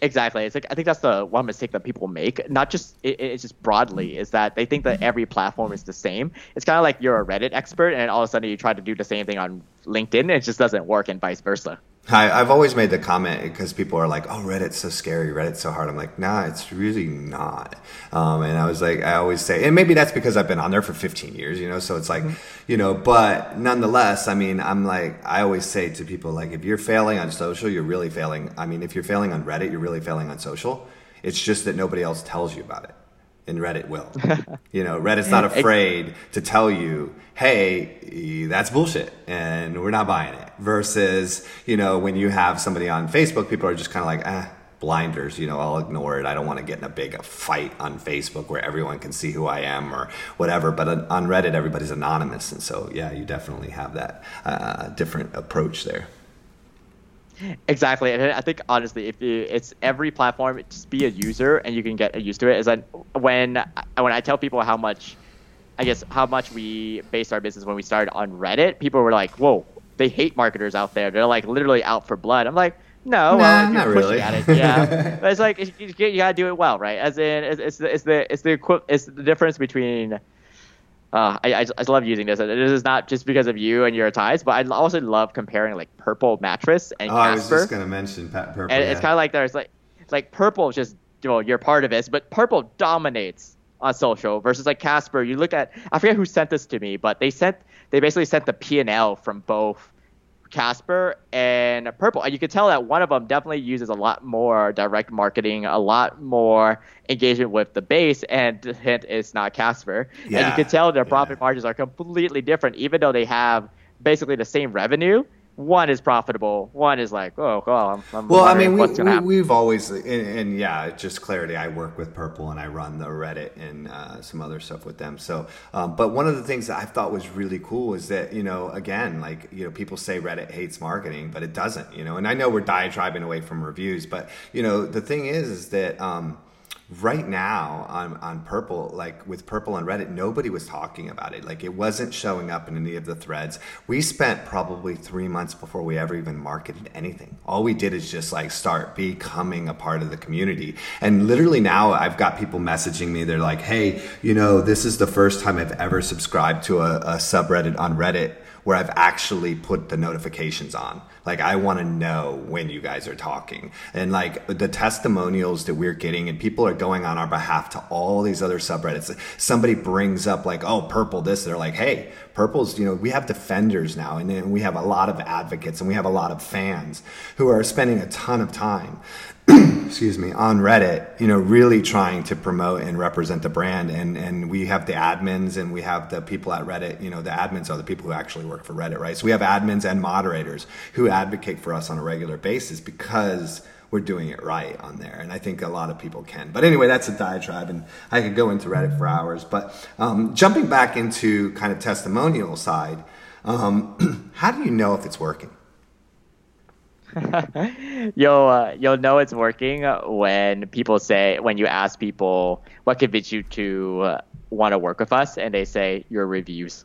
Exactly. It's like I think that's the one mistake that people make. Not just it, it's just broadly is that they think that every platform is the same. It's kind of like you're a Reddit expert and all of a sudden you try to do the same thing on LinkedIn and it just doesn't work and vice versa. I, have always made the comment because people are like, "Oh, Reddit's so scary. Reddit's so hard." I'm like, "Nah, it's really not." Um, and I was like, I always say, and maybe that's because I've been on there for 15 years, you know. So it's like, mm-hmm. you know, but nonetheless, I mean, I'm like, I always say to people, like, if you're failing on social, you're really failing. I mean, if you're failing on Reddit, you're really failing on social. It's just that nobody else tells you about it and Reddit will. you know, Reddit's not afraid to tell you, hey, that's bullshit and we're not buying it. Versus, you know, when you have somebody on Facebook, people are just kind of like, ah, blinders, you know, I'll ignore it. I don't want to get in a big fight on Facebook where everyone can see who I am or whatever. But on Reddit, everybody's anonymous. And so, yeah, you definitely have that uh, different approach there. Exactly, and I think honestly, if you, it's every platform, just be a user and you can get used to it. Is that when when I tell people how much, I guess how much we based our business when we started on Reddit, people were like, "Whoa, they hate marketers out there. They're like literally out for blood." I'm like, no, nah, not really. At it. Yeah, but it's like you, you, gotta do it well, right? As in, it's, it's the it's the it's the it's the difference between uh, I, I, I love using this. This is not just because of you and your ties, but I also love comparing like Purple mattress and oh, Casper. I was just gonna mention Purple. And yeah. it's kind of like there's like like Purple just you know you're part of it, but Purple dominates on social versus like Casper. You look at I forget who sent this to me, but they sent they basically sent the P and L from both Casper and Purple. And you can tell that one of them definitely uses a lot more direct marketing, a lot more engagement with the base, and the hint is not Casper. Yeah. And you can tell their profit yeah. margins are completely different, even though they have basically the same revenue one is profitable, one is like, oh, well, I'm, I'm well. I mean, we, have always, and, and, yeah, just clarity. I work with Purple and I run the Reddit and uh, some other stuff with them. So, um, but one of the things that I thought was really cool is that you know, again, like you know, people say Reddit hates marketing, but it doesn't. You know, and I know we're diatribing away from reviews, but you know, the thing is, is that. Um, right now on, on purple like with purple and reddit nobody was talking about it. Like it wasn't showing up in any of the threads. We spent probably three months before we ever even marketed anything. All we did is just like start becoming a part of the community. And literally now i've got people messaging me. They're like hey you know this is the first time i've ever subscribed to a, a subreddit on reddit where I've actually put the notifications on. Like I want to know when you guys are talking. And like the testimonials that we're getting and people are going on our behalf to all these other subreddits. Somebody brings up like, oh, purple this. They're like, hey, purple's, you know, we have defenders now and then we have a lot of advocates and we have a lot of fans who are spending a ton of time excuse me, on Reddit, you know, really trying to promote and represent the brand. And, and we have the admins and we have the people at Reddit, you know, the admins are the people who actually work for Reddit, right? So we have admins and moderators who advocate for us on a regular basis because we're doing it right on there. And I think a lot of people can. But anyway, that's a diatribe and I could go into Reddit for hours. But um, jumping back into kind of testimonial side, um, how do you know if it's working? you'll uh, you'll know it's working when people say when you ask people what convinced you to uh, want to work with us, and they say your reviews.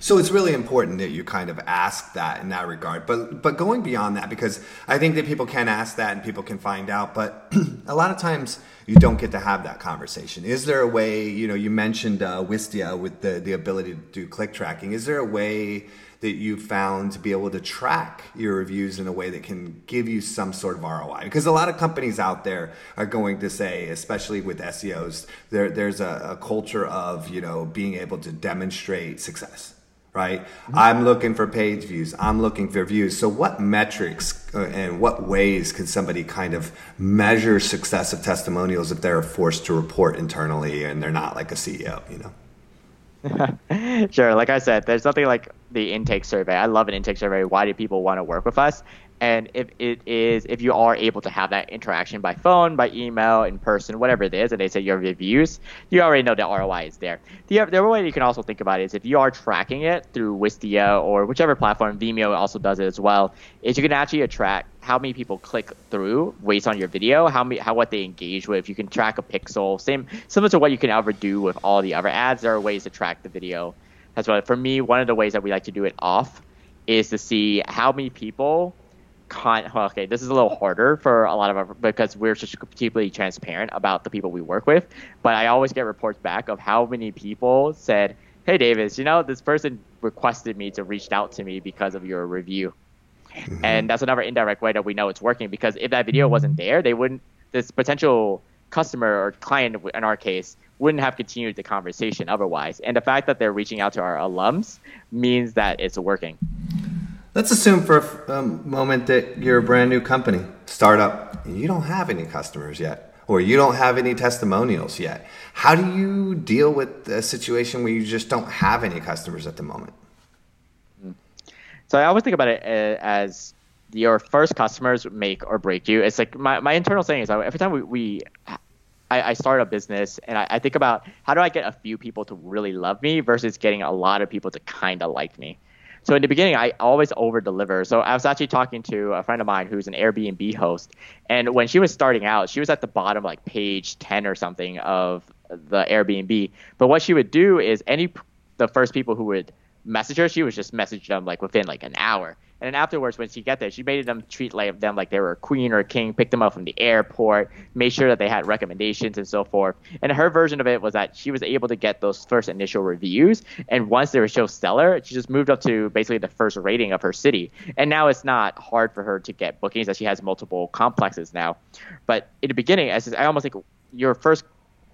So it's really important that you kind of ask that in that regard. But but going beyond that, because I think that people can ask that and people can find out, but a lot of times you don't get to have that conversation. Is there a way? You know, you mentioned uh, Wistia with the the ability to do click tracking. Is there a way? That you found to be able to track your reviews in a way that can give you some sort of ROI? Because a lot of companies out there are going to say, especially with SEOs, there, there's a, a culture of you know being able to demonstrate success right? Mm-hmm. I'm looking for page views. I'm looking for views. So, what metrics uh, and what ways can somebody kind of measure success of testimonials if they're forced to report internally and they're not like a CEO, you know? sure. Like I said, there's nothing like the intake survey. I love an intake survey. Why do people want to work with us? And if it is, if you are able to have that interaction by phone, by email, in person, whatever it is, and they say your reviews, you already know the ROI is there. The, the other way you can also think about it is if you are tracking it through Wistia or whichever platform, Vimeo also does it as well, is you can actually attract how many people click through based on your video, how many, how what they engage with. You can track a pixel, same similar to what you can ever do with all the other ads. There are ways to track the video. That's why for me, one of the ways that we like to do it off is to see how many people con well, okay this is a little harder for a lot of our because we're just completely transparent about the people we work with but i always get reports back of how many people said hey davis you know this person requested me to reach out to me because of your review mm-hmm. and that's another indirect way that we know it's working because if that video wasn't there they wouldn't this potential customer or client in our case wouldn't have continued the conversation otherwise and the fact that they're reaching out to our alums means that it's working Let's assume for a moment that you're a brand new company, startup, and you don't have any customers yet, or you don't have any testimonials yet. How do you deal with a situation where you just don't have any customers at the moment? So I always think about it uh, as your first customers make or break you. It's like my, my internal saying is every time we, we I, I, start a business and I, I, think about how do I get a few people to really love me versus getting a lot of people to kind of like me. So in the beginning, I always over deliver. So I was actually talking to a friend of mine who's an Airbnb host, and when she was starting out, she was at the bottom, like page 10 or something of the Airbnb. But what she would do is any the first people who would message her, she would just message them like within like an hour. And then afterwards, when she got there, she made them treat like them like they were a queen or a king, picked them up from the airport, made sure that they had recommendations and so forth. And her version of it was that she was able to get those first initial reviews, and once they were so stellar, she just moved up to basically the first rating of her city. And now it's not hard for her to get bookings, as she has multiple complexes now. But in the beginning, as I almost think your first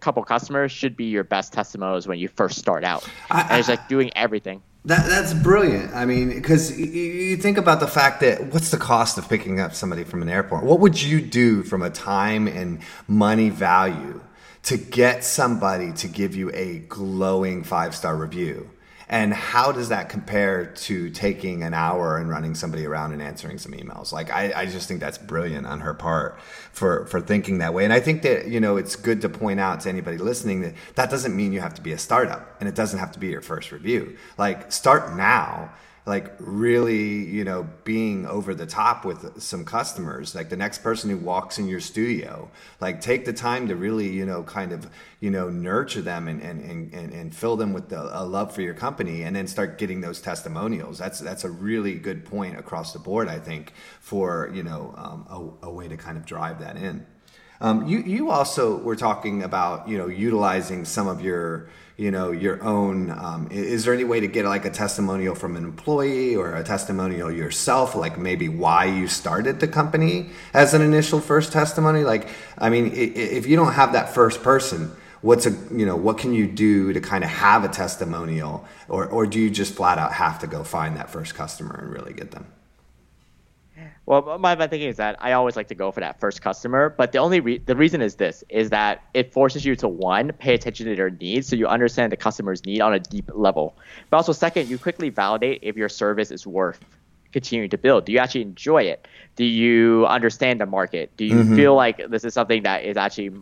couple customers should be your best testimonials when you first start out. I, and it's like doing everything. That, that's brilliant. I mean, because you, you think about the fact that what's the cost of picking up somebody from an airport? What would you do from a time and money value to get somebody to give you a glowing five star review? And how does that compare to taking an hour and running somebody around and answering some emails? Like, I, I just think that's brilliant on her part for, for thinking that way. And I think that, you know, it's good to point out to anybody listening that that doesn't mean you have to be a startup and it doesn't have to be your first review. Like, start now like really you know being over the top with some customers. Like the next person who walks in your studio like take the time to really you know kind of you know nurture them and and and, and fill them with the, a love for your company and then start getting those testimonials. That's that's a really good point across the board i think for you know um, a, a way to kind of drive that in um, you you also were talking about you know utilizing some of your you know your own um, is there any way to get like a testimonial from an employee or a testimonial yourself like maybe why you started the company as an initial first testimony? Like i mean if you don't have that first person what's a you know what can you do to kind of have a testimonial? Or or do you just flat out have to go find that first customer and really get them well, my, my thinking is that I always like to go for that first customer, but the only re- the reason is this is that it forces you to one pay attention to their needs, so you understand the customer's need on a deep level. But also, second, you quickly validate if your service is worth continuing to build. Do you actually enjoy it? Do you understand the market? Do you mm-hmm. feel like this is something that is actually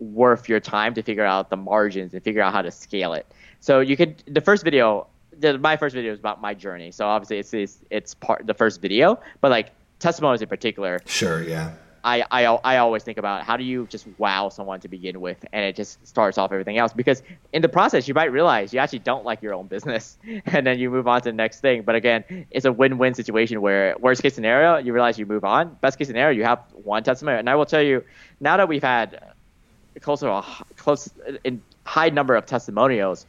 worth your time to figure out the margins and figure out how to scale it? So you could the first video the, my first video is about my journey. So obviously it's, it's it's part the first video, but like testimonials in particular. Sure, yeah. I, I I always think about how do you just wow someone to begin with, and it just starts off everything else. Because in the process, you might realize you actually don't like your own business, and then you move on to the next thing. But again, it's a win-win situation where worst case scenario, you realize you move on. Best case scenario, you have one testimony. And I will tell you, now that we've had close to a close in high number of testimonials,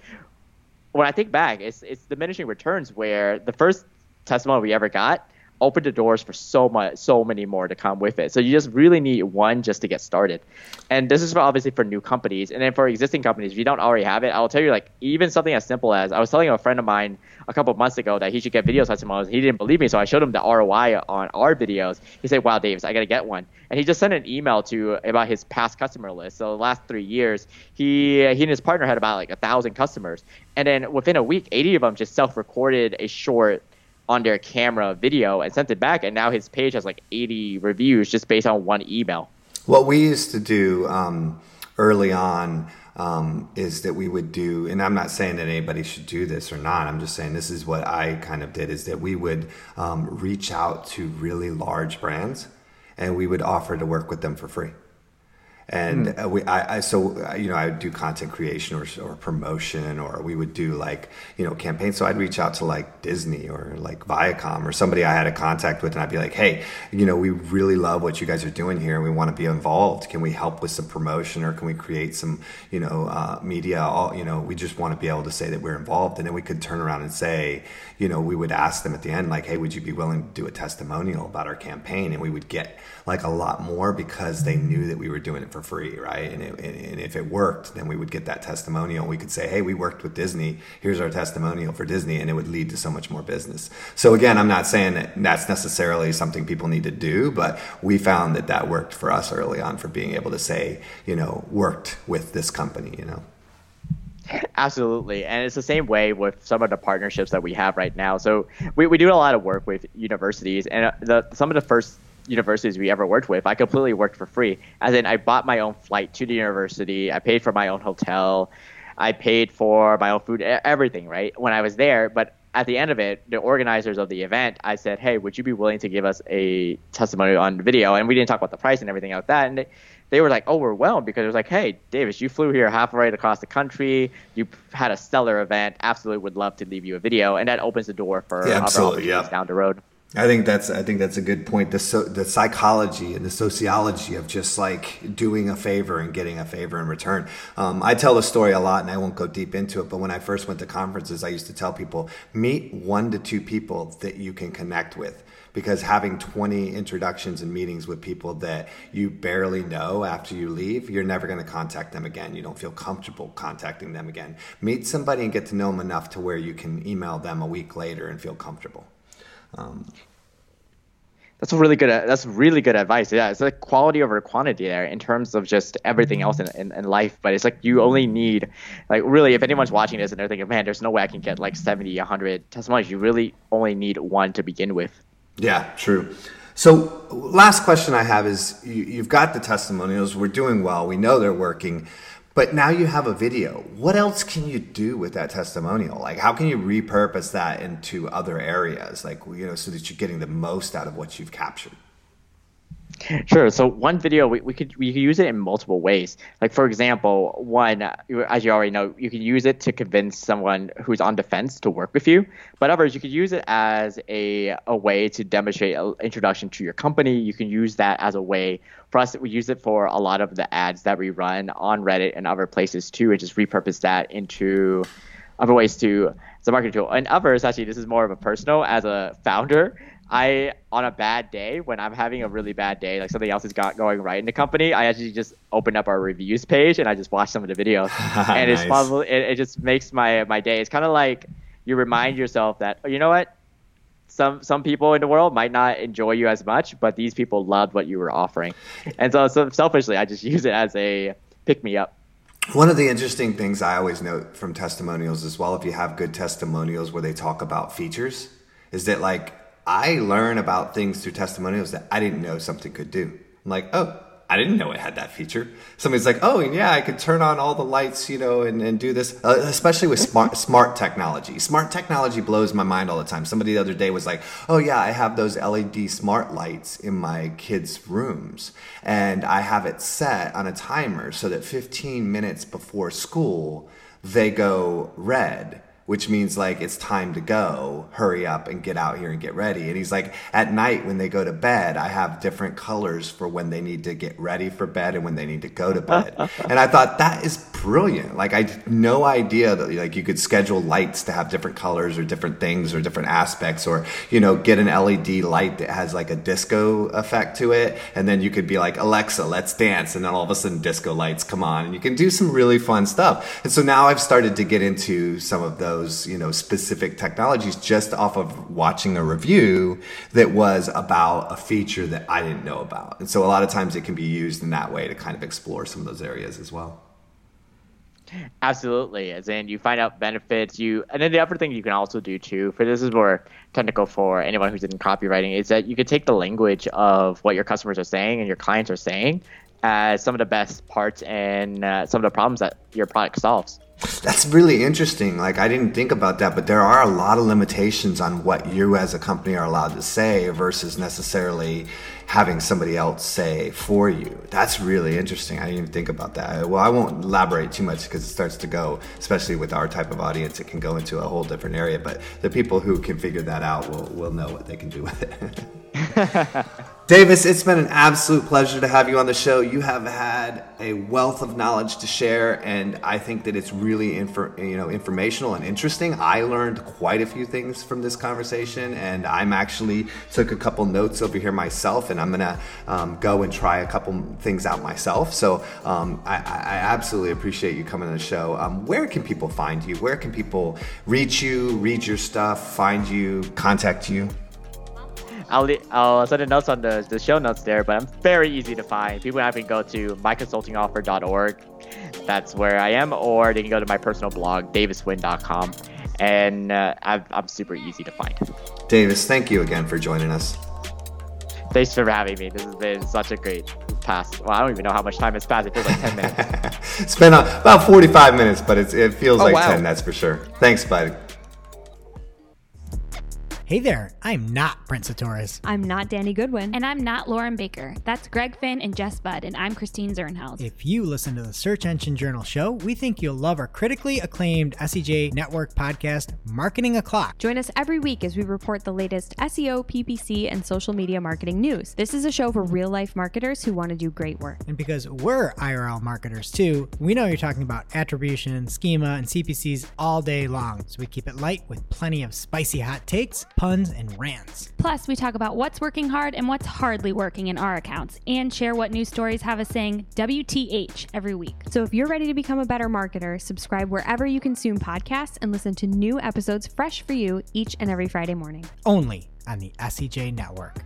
when I think back, it's it's diminishing returns where the first testimony we ever got open the doors for so much, so many more to come with it. So you just really need one just to get started. And this is for obviously for new companies. And then for existing companies, if you don't already have it, I'll tell you like even something as simple as I was telling a friend of mine a couple of months ago that he should get video testimonials. He didn't believe me, so I showed him the ROI on our videos. He said, "Wow, Davis, I gotta get one." And he just sent an email to about his past customer list. So the last three years, he he and his partner had about like a thousand customers, and then within a week, 80 of them just self-recorded a short on their camera video and sent it back, and now his page has like 80 reviews just based on one email. What we used to do um, early on um, is that we would do, and I'm not saying that anybody should do this or not. I'm just saying this is what I kind of did: is that we would um, reach out to really large brands, and we would offer to work with them for free and mm. we I, I, so you know I would do content creation or, or promotion or we would do like you know campaigns. So I'd reach out to like Disney or like Viacom or somebody I had a contact with and I'd be like hey you know we really love what you guys are doing here and we want to be involved. Can we help with some promotion or can we create some you know uh, media? All you know we just want to be able to say that we're involved. And then we could turn around and say you know we would ask them at the end like hey would you be willing to do a testimonial about our campaign? And we would get like a lot more because they knew that we were doing it for free, right? And, it, and if it worked, then we would get that testimonial. We could say, hey, we worked with Disney. Here's our testimonial for Disney. And it would lead to so much more business. So again, I'm not saying that that's necessarily something people need to do, but we found that that worked for us early on for being able to say, you know, worked with this company, you know. Absolutely. And it's the same way with some of the partnerships that we have right now. So we, we do a lot of work with universities and uh, the, some of the first universities we ever worked with, I completely worked for free. As in, I bought my own flight to the university, I paid for my own hotel, I paid for my own food, everything, right? When I was there, but at the end of it, the organizers of the event, I said, "Hey, would you be willing to give us a testimony on video?" And we didn't talk about the price and everything like that. And they, they were like overwhelmed because it was like, "Hey, Davis, you flew here half right across the country. You had a stellar event. Absolutely, would love to leave you a video." And that opens the door for yeah, other opportunities yeah. down the road. I think that's I think that's a good point. The so, the psychology and the sociology of just like doing a favor and getting a favor in return. Um, I tell the story a lot, and I won't go deep into it. But when I first went to conferences, I used to tell people meet one to two people that you can connect with. Because having 20 introductions and meetings with people that you barely know after you leave, you're never going to contact them again. You don't feel comfortable contacting them again. Meet somebody and get to know them enough to where you can email them a week later and feel comfortable. Um, that's a really good. That's really good advice. Yeah, it's like quality over quantity there in terms of just everything else in, in, in, life. But it's like you only need, like, really, if anyone's watching this and they're thinking, man, there's no way I can get like 70, 100 testimonies, you really only need one to begin with. Yeah, true. So, last question I have is you, you've got the testimonials. We're doing well. We know they're working. But now you have a video. What else can you do with that testimonial? Like, how can you repurpose that into other areas? Like, you know, so that you're getting the most out of what you've captured. Sure. So one video we, we could we could use it in multiple ways. Like for example, one as you already know, you can use it to convince someone who's on defense to work with you. But others, you could use it as a a way to demonstrate an introduction to your company. You can use that as a way for us. We use it for a lot of the ads that we run on Reddit and other places too, and just repurpose that into other ways to as a marketing tool. And others, actually, this is more of a personal as a founder. I on a bad day when I'm having a really bad day, like something else has got going right in the company, I actually just open up our reviews page and I just watch some of the videos, and nice. it's probably it, it, just makes my my day. It's kind of like you remind yourself that oh, you know what, some some people in the world might not enjoy you as much, but these people loved what you were offering, and so, so selfishly, I just use it as a pick me up. One of the interesting things I always note from testimonials as well, if you have good testimonials where they talk about features, is that like I learn about things through testimonials that I didn't know something could do. I'm like, oh, I didn't know it had that feature. Somebody's like, oh, yeah, I could turn on all the lights, you know, and, and do this, uh, especially with smart, smart technology. Smart technology blows my mind all the time. Somebody the other day was like, oh, yeah, I have those LED smart lights in my kids' rooms, and I have it set on a timer so that 15 minutes before school, they go red which means like it's time to go, hurry up and get out here and get ready. And he's like, at night when they go to bed, I have different colors for when they need to get ready for bed and when they need to go to bed. and I thought that is brilliant. Like I had no idea that like you could schedule lights to have different colors or different things or different aspects or, you know, get an LED light that has like a disco effect to it. And then you could be like, Alexa, let's dance. And then all of a sudden disco lights come on and you can do some really fun stuff. And so now I've started to get into some of those those you know specific technologies just off of watching a review that was about a feature that I didn't know about. And so a lot of times it can be used in that way to kind of explore some of those areas as well. Absolutely, as in you find out benefits. You and then the other thing you can also do too. For this is more technical for anyone who's in copywriting is that you can take the language of what your customers are saying and your clients are saying as some of the best parts and uh, some of the problems that your product solves. That's really interesting. Like I didn't think about that, but there are a lot of limitations on what you as a company are allowed to say versus necessarily having somebody else say for you. That's really interesting. I didn't even think about that. Well, I won't elaborate too much because it starts to go, especially with our type of audience, it can go into a whole different area. But the people who can figure that out will will know what they can do with it. Davis, it's been an absolute pleasure to have you on the show. You have had a wealth of knowledge to share, and I think that it's really infor- you know informational and interesting. I learned quite a few things from this conversation, and I'm actually took a couple notes over here myself, and I'm gonna um, go and try a couple things out myself. So um, I, I, absolutely appreciate you coming on the show. Um, where can people find you? Where can people reach you, read your stuff, find you, contact you? I'll, I'll send the notes on the, the show notes there, but I'm very easy to find. People have to go to myconsultingoffer.org. That's where I am, or they can go to my personal blog, davisnguyen.com. And uh, I'm, I'm super easy to find. Davis, thank you again for joining us. Thanks for having me. This has been such a great past. Well, I don't even know how much time has passed. It feels like 10 minutes. it's been about 45 minutes, but it feels oh, like wow. 10, that's for sure. Thanks, bud. Hey there, I'm not Brent Csutoras. I'm not Danny Goodwin. And I'm not Loren Baker. That's Greg Finn and Jess Budd, and I'm Christine Zirnheld. If you listen to the Search Engine Journal show, we think you'll love our critically acclaimed SEJ Network podcast, Marketing O'Clock. Join us every week as we report the latest SEO, PPC, and social media marketing news. This is a show for real life marketers who want to do great work. And because we're IRL marketers too, we know you're talking about attribution, schema, and CPCs all day long. So we keep it light with plenty of spicy hot takes puns, and rants. Plus, we talk about what's working hard and what's hardly working in our accounts and share what news stories have us saying WTH every week. So if you're ready to become a better marketer, subscribe wherever you consume podcasts and listen to new episodes fresh for you each and every Friday morning. Only on the SEJ Network.